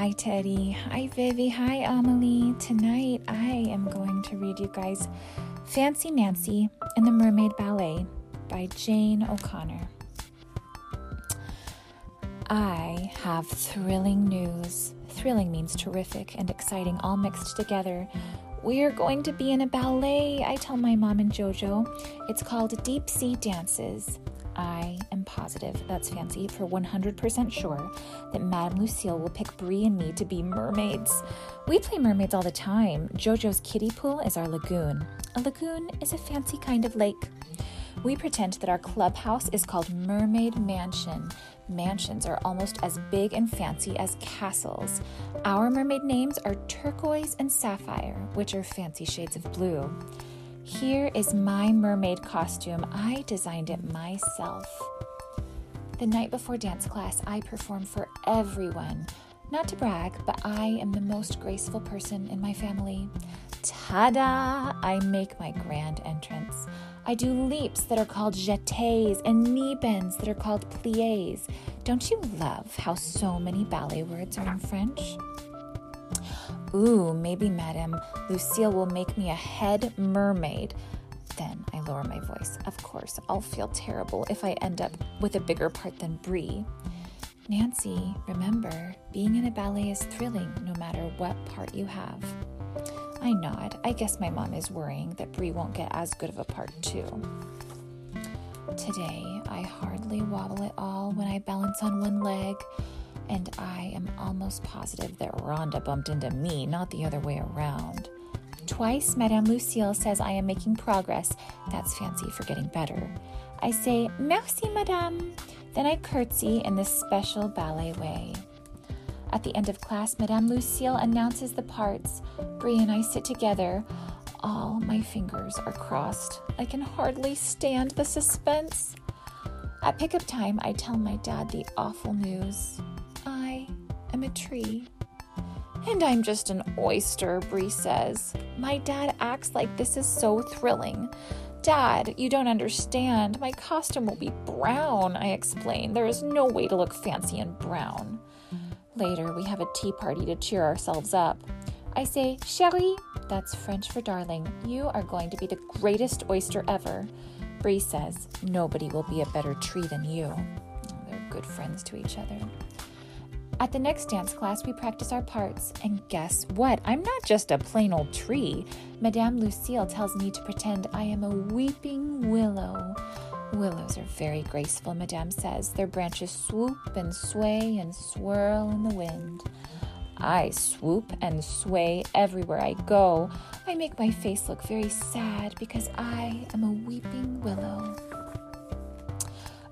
Hi, Teddy. Hi, Vivi. Hi, Amelie. Tonight I am going to read you guys Fancy Nancy and the Mermaid Ballet by Jane O'Connor. I have thrilling news. Thrilling means terrific and exciting, all mixed together. We're going to be in a ballet, I tell my mom and JoJo. It's called Deep Sea Dances. I am positive, that's fancy, for 100% sure that Madame Lucille will pick Bree and me to be mermaids. We play mermaids all the time. JoJo's kiddie pool is our lagoon. A lagoon is a fancy kind of lake. We pretend that our clubhouse is called Mermaid Mansion. Mansions are almost as big and fancy as castles. Our mermaid names are Turquoise and Sapphire, which are fancy shades of blue. Here is my mermaid costume. I designed it myself. The night before dance class, I perform for everyone. Not to brag, but I am the most graceful person in my family. Ta da! I make my grand entrance. I do leaps that are called jetés and knee bends that are called pliés. Don't you love how so many ballet words are in French? Ooh, maybe Madame Lucille will make me a head mermaid. Then I lower my voice. Of course, I'll feel terrible if I end up with a bigger part than Bree. Nancy, remember, being in a ballet is thrilling no matter what part you have. I nod. I guess my mom is worrying that Bree won't get as good of a part, too. Today, I hardly wobble at all when I balance on one leg and I am almost positive that Rhonda bumped into me, not the other way around. Twice, Madame Lucille says I am making progress. That's fancy for getting better. I say, Merci, Madame. Then I curtsy in this special ballet way. At the end of class, Madame Lucille announces the parts. Bree and I sit together. All my fingers are crossed. I can hardly stand the suspense. At pickup time, I tell my dad the awful news. Am a tree. And I'm just an oyster, Bree says. My dad acts like this is so thrilling. Dad, you don't understand. My costume will be brown, I explain. There is no way to look fancy in brown. Later, we have a tea party to cheer ourselves up. I say, Chérie, that's French for darling, you are going to be the greatest oyster ever. Bree says, Nobody will be a better tree than you. They're good friends to each other. At the next dance class, we practice our parts. And guess what? I'm not just a plain old tree. Madame Lucille tells me to pretend I am a weeping willow. Willows are very graceful, Madame says. Their branches swoop and sway and swirl in the wind. I swoop and sway everywhere I go. I make my face look very sad because I am a weeping willow.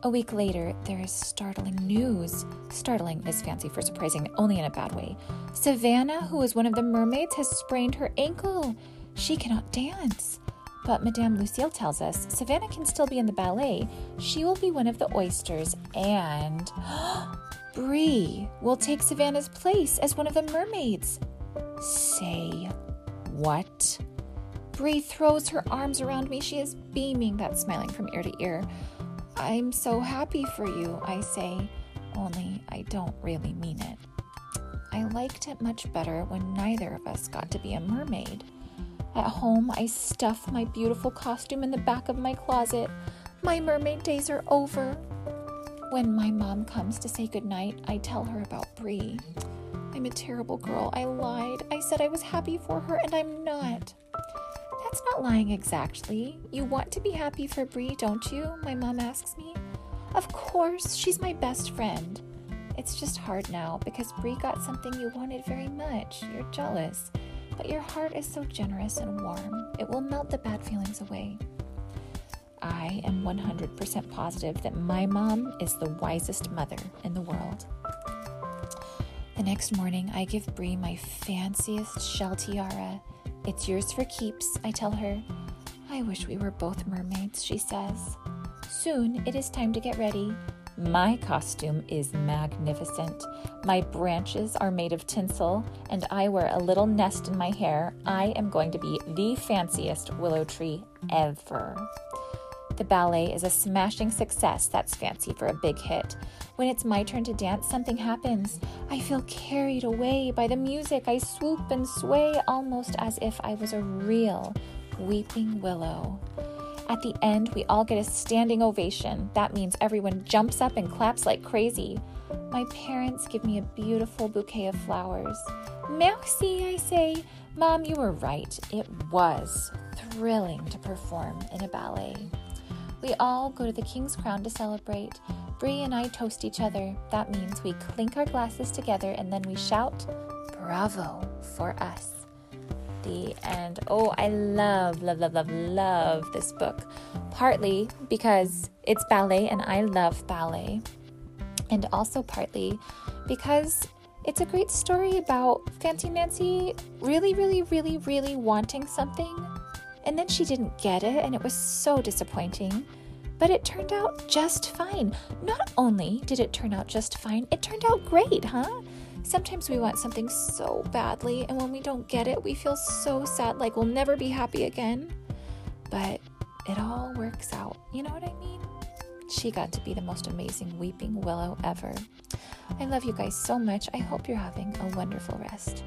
A week later, there is startling news. Startling is fancy for surprising, only in a bad way. Savannah, who is one of the mermaids, has sprained her ankle. She cannot dance. But Madame Lucille tells us Savannah can still be in the ballet. She will be one of the oysters, and Bree will take Savannah's place as one of the mermaids. Say what? Bree throws her arms around me. She is beaming, that smiling from ear to ear. I'm so happy for you, I say, only I don't really mean it. I liked it much better when neither of us got to be a mermaid. At home, I stuff my beautiful costume in the back of my closet. My mermaid days are over. When my mom comes to say goodnight, I tell her about Bree. I'm a terrible girl. I lied. I said I was happy for her, and I'm not. That's not lying exactly. You want to be happy for Bree, don't you? My mom asks me. Of course, she's my best friend. It's just hard now because Bree got something you wanted very much. You're jealous. But your heart is so generous and warm, it will melt the bad feelings away. I am 100% positive that my mom is the wisest mother in the world. The next morning, I give Brie my fanciest shell tiara it's yours for keeps, I tell her. I wish we were both mermaids, she says. Soon it is time to get ready. My costume is magnificent. My branches are made of tinsel, and I wear a little nest in my hair. I am going to be the fanciest willow tree ever. The ballet is a smashing success. That's fancy for a big hit. When it's my turn to dance, something happens. I feel carried away by the music. I swoop and sway almost as if I was a real weeping willow. At the end, we all get a standing ovation. That means everyone jumps up and claps like crazy. My parents give me a beautiful bouquet of flowers. Merci, I say. Mom, you were right. It was thrilling to perform in a ballet. We all go to the King's Crown to celebrate. Bree and I toast each other. That means we clink our glasses together and then we shout, Bravo for us. The end. Oh, I love, love, love, love, love this book. Partly because it's ballet and I love ballet, and also partly because it's a great story about Fancy Nancy really, really, really, really wanting something, and then she didn't get it, and it was so disappointing. But it turned out just fine. Not only did it turn out just fine, it turned out great, huh? Sometimes we want something so badly, and when we don't get it, we feel so sad, like we'll never be happy again. But it all works out. You know what I mean? She got to be the most amazing weeping willow ever. I love you guys so much. I hope you're having a wonderful rest.